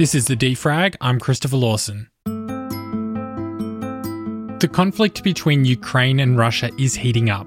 This is the Defrag. I'm Christopher Lawson. The conflict between Ukraine and Russia is heating up.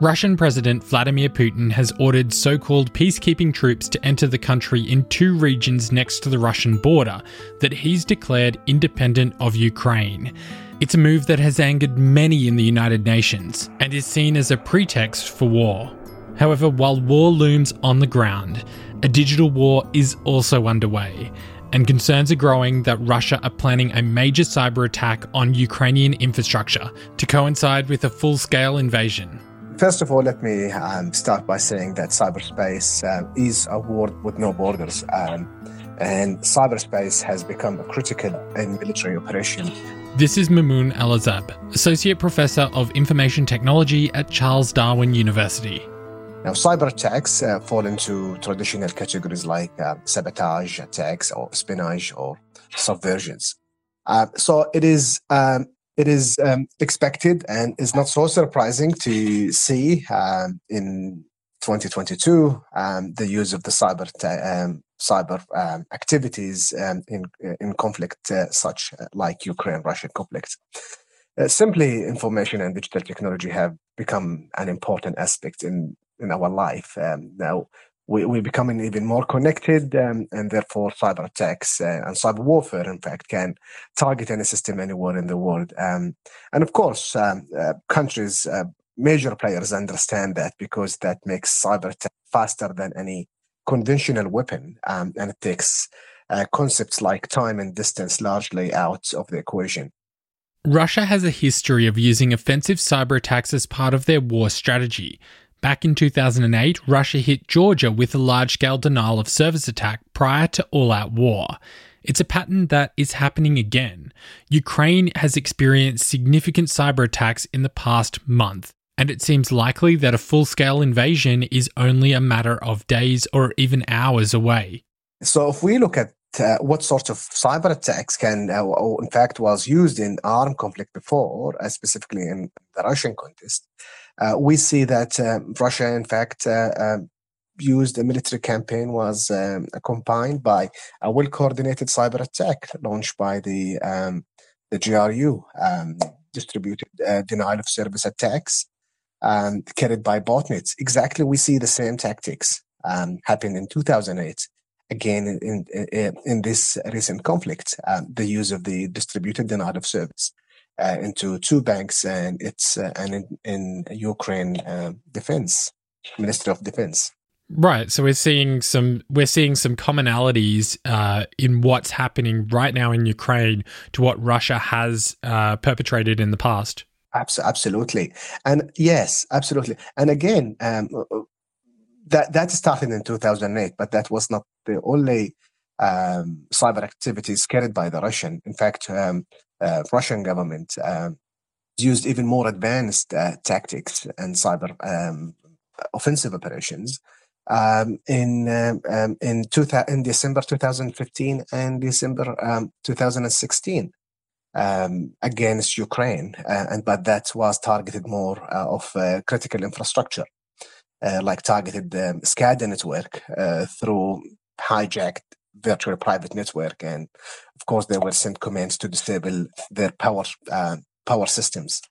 Russian President Vladimir Putin has ordered so called peacekeeping troops to enter the country in two regions next to the Russian border that he's declared independent of Ukraine. It's a move that has angered many in the United Nations and is seen as a pretext for war. However, while war looms on the ground, a digital war is also underway, and concerns are growing that Russia are planning a major cyber attack on Ukrainian infrastructure to coincide with a full scale invasion. First of all, let me um, start by saying that cyberspace uh, is a world with no borders. Um, and cyberspace has become a critical in military operation. This is Mamoun Alazab, Associate Professor of Information Technology at Charles Darwin University. Now, cyber attacks uh, fall into traditional categories like uh, sabotage attacks or espionage or subversions. Uh, so it is um, it is um, expected and is not so surprising to see um, in 2022 um, the use of the cyber um, cyber activities in in conflict uh, such uh, like Ukraine Russia conflict. Uh, simply, information and digital technology have become an important aspect in in our life. Um, now we, we're becoming even more connected, um, and therefore cyber attacks uh, and cyber warfare, in fact, can target any system anywhere in the world. Um, and of course, um, uh, countries, uh, major players understand that because that makes cyber attack faster than any conventional weapon, um, and it takes uh, concepts like time and distance largely out of the equation. Russia has a history of using offensive cyber attacks as part of their war strategy. Back in 2008, Russia hit Georgia with a large scale denial of service attack prior to all out war. It's a pattern that is happening again. Ukraine has experienced significant cyber attacks in the past month, and it seems likely that a full scale invasion is only a matter of days or even hours away. So, if we look at uh, what sorts of cyber attacks can, uh, in fact, was used in armed conflict before, uh, specifically in the Russian context, we see that um, Russia, in fact, uh, um, used a military campaign was um, accompanied by a well-coordinated cyber attack launched by the um, the GRU, um, distributed uh, denial of service attacks um, carried by botnets. Exactly, we see the same tactics um, happen in 2008. Again, in, in, in this recent conflict, the use of the distributed denial of service uh, into two banks, and it's uh, and in, in Ukraine uh, defense Ministry of Defense. Right. So we're seeing some we're seeing some commonalities uh, in what's happening right now in Ukraine to what Russia has uh, perpetrated in the past. Absolutely, and yes, absolutely. And again, um, that that started in 2008, but that was not the only um, cyber activities carried by the Russian. In fact, um, uh, Russian government um, used even more advanced uh, tactics and cyber um, offensive operations um, in um, um in, two, in December 2015 and December um, 2016 um, against Ukraine, uh, and but that was targeted more uh, of uh, critical infrastructure, uh, like targeted um, SCADA network uh, through hijacked virtual private network, and of course they will send commands to disable their power uh, power systems.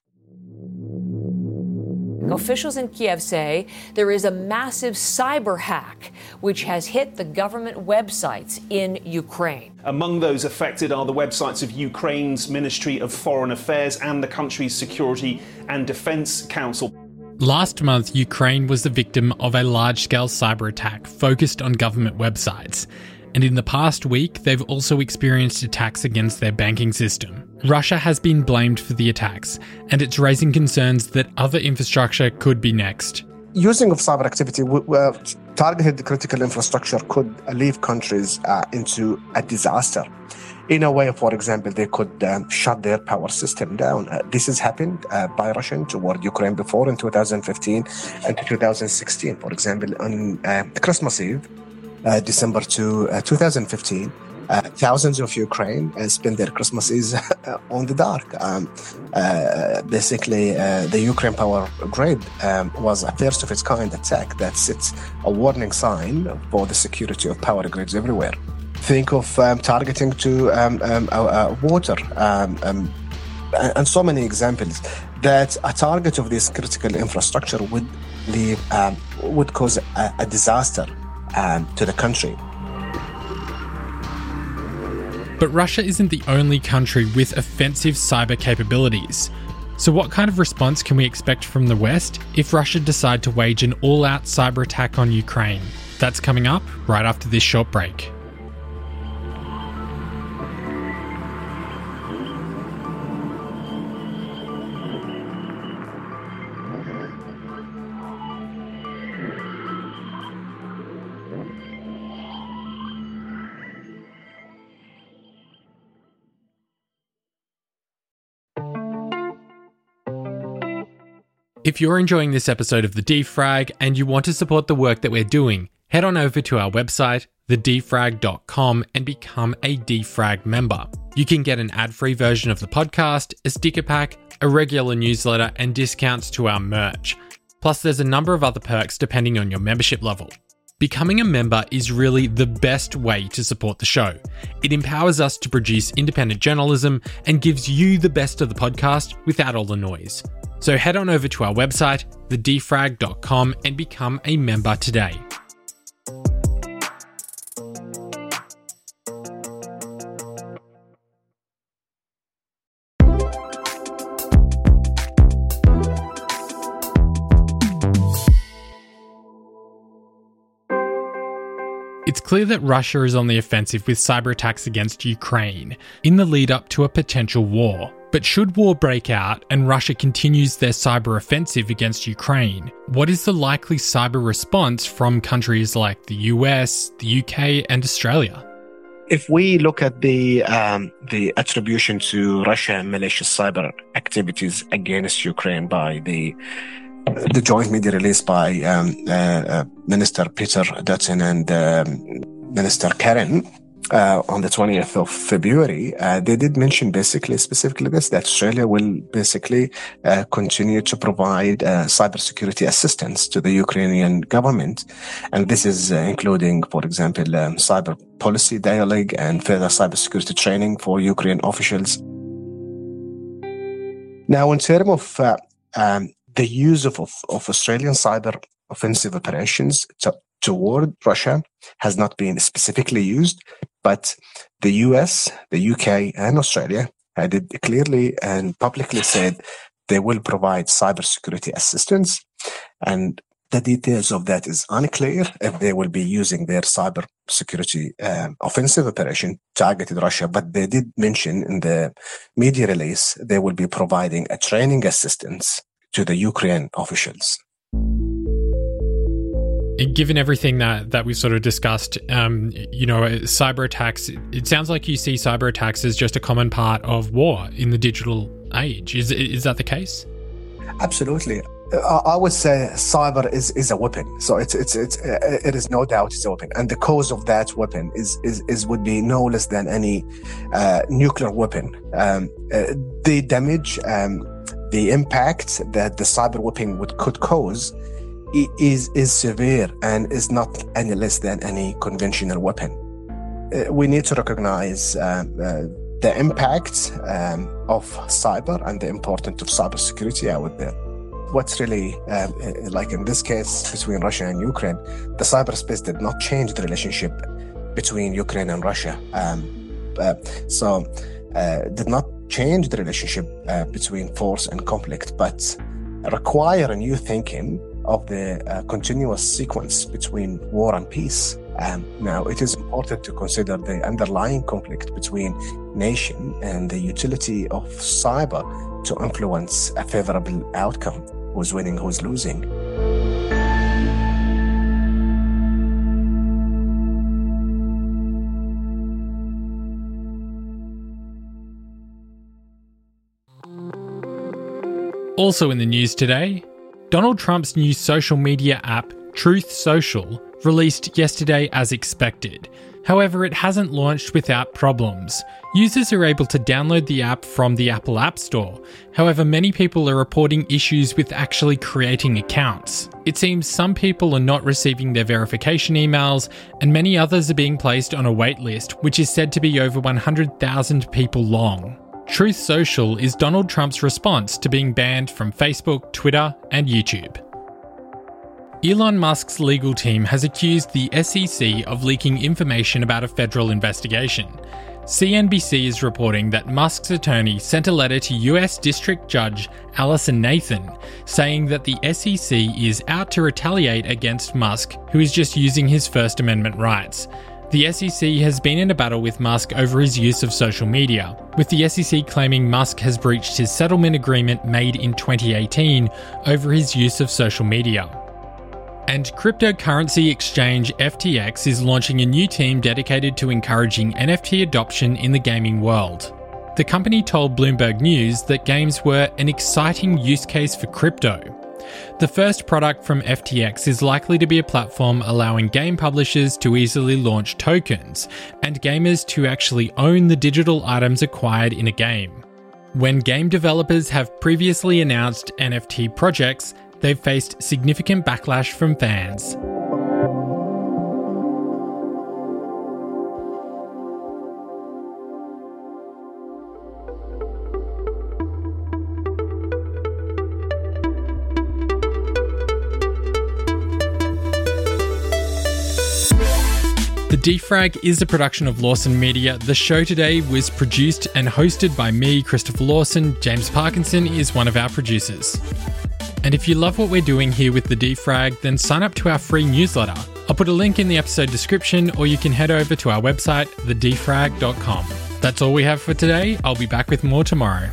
Officials in Kiev say there is a massive cyber hack which has hit the government websites in Ukraine. Among those affected are the websites of Ukraine's Ministry of Foreign Affairs and the country's Security and Defense Council. Last month, Ukraine was the victim of a large scale cyber attack focused on government websites and in the past week, they've also experienced attacks against their banking system. Russia has been blamed for the attacks, and it's raising concerns that other infrastructure could be next. Using of cyber activity, uh, targeted critical infrastructure could leave countries uh, into a disaster. In a way, for example, they could um, shut their power system down. Uh, this has happened uh, by Russia toward Ukraine before in 2015 and 2016. For example, on uh, Christmas Eve, uh, December to uh, 2015, uh, thousands of Ukraine uh, spend their Christmases uh, on the dark. Um, basically, the Ukraine power grid um, was a first of its kind attack that sets a warning sign for the security of power grids everywhere. think of um, targeting to um, um, water, um, and so many examples that a target of this critical infrastructure would leave um, would cause a, a disaster Um, to the country. But Russia isn't the only country with offensive cyber capabilities. So, what kind of response can we expect from the West if Russia decide to wage an all out cyber attack on Ukraine? That's coming up right after this short break. If you're enjoying this episode of The Defrag and you want to support the work that we're doing, head on over to our website, thedefrag.com, and become a Defrag member. You can get an ad free version of the podcast, a sticker pack, a regular newsletter, and discounts to our merch. Plus, there's a number of other perks depending on your membership level. Becoming a member is really the best way to support the show. It empowers us to produce independent journalism and gives you the best of the podcast without all the noise. So head on over to our website, thedefrag.com, and become a member today. It's clear that Russia is on the offensive with cyber attacks against Ukraine in the lead up to a potential war. But should war break out and Russia continues their cyber offensive against Ukraine, what is the likely cyber response from countries like the US, the UK, and Australia? If we look at the um, the attribution to Russia malicious cyber activities against Ukraine by the the joint media release by um, uh, uh, Minister Peter Dutton and um, Minister Karen, uh, on the 20th of February, uh, they did mention basically, specifically this, that Australia will basically uh, continue to provide uh, cybersecurity assistance to the Ukrainian government. And this is uh, including, for example, um, cyber policy dialogue and further cybersecurity training for Ukraine officials. Now, in terms of uh, um, the use of, of, of Australian cyber offensive operations to, toward Russia has not been specifically used, but the US, the UK, and Australia had it clearly and publicly said they will provide cybersecurity assistance. And the details of that is unclear if they will be using their cyber security um, offensive operation targeted Russia, but they did mention in the media release they will be providing a training assistance to the Ukraine officials given everything that that we've sort of discussed, um, you know, cyber attacks. It sounds like you see cyber attacks as just a common part of war in the digital age. Is is that the case? Absolutely. I would say cyber is, is a weapon. So it's it's it's it is no doubt it's a weapon, and the cause of that weapon is is, is would be no less than any uh, nuclear weapon. Um, uh, the damage, um, the impact that the cyber weapon would could cause is is severe and is not any less than any conventional weapon. Uh, we need to recognize uh, uh, the impact um, of cyber and the importance of cybersecurity out there. What's really um, like in this case between Russia and Ukraine, the cyberspace did not change the relationship between Ukraine and Russia. Um, uh, so, uh, did not change the relationship between force and conflict, but require a new thinking of the uh, continuous sequence between war and peace. Um, now, it is important to consider the underlying conflict between nation and the utility of cyber to influence a favorable outcome who's winning, who's losing. Also in the news today, Donald Trump's new social media app, Truth Social, released yesterday as expected. However, it hasn't launched without problems. Users are able to download the app from the Apple App Store. However, many people are reporting issues with actually creating accounts. It seems some people are not receiving their verification emails, and many others are being placed on a waitlist, which is said to be over 100,000 people long. Truth Social is Donald Trump's response to being banned from Facebook, Twitter, and YouTube. Elon Musk's legal team has accused the SEC of leaking information about a federal investigation. CNBC is reporting that Musk's attorney sent a letter to US District Judge Allison Nathan saying that the SEC is out to retaliate against Musk, who is just using his First Amendment rights. The SEC has been in a battle with Musk over his use of social media, with the SEC claiming Musk has breached his settlement agreement made in 2018 over his use of social media. And cryptocurrency exchange FTX is launching a new team dedicated to encouraging NFT adoption in the gaming world. The company told Bloomberg News that games were an exciting use case for crypto, the first product from FTX is likely to be a platform allowing game publishers to easily launch tokens and gamers to actually own the digital items acquired in a game. When game developers have previously announced NFT projects, they've faced significant backlash from fans. Defrag is a production of Lawson Media. The show today was produced and hosted by me, Christopher Lawson. James Parkinson is one of our producers. And if you love what we're doing here with the Defrag, then sign up to our free newsletter. I'll put a link in the episode description, or you can head over to our website, thedefrag.com. That's all we have for today. I'll be back with more tomorrow.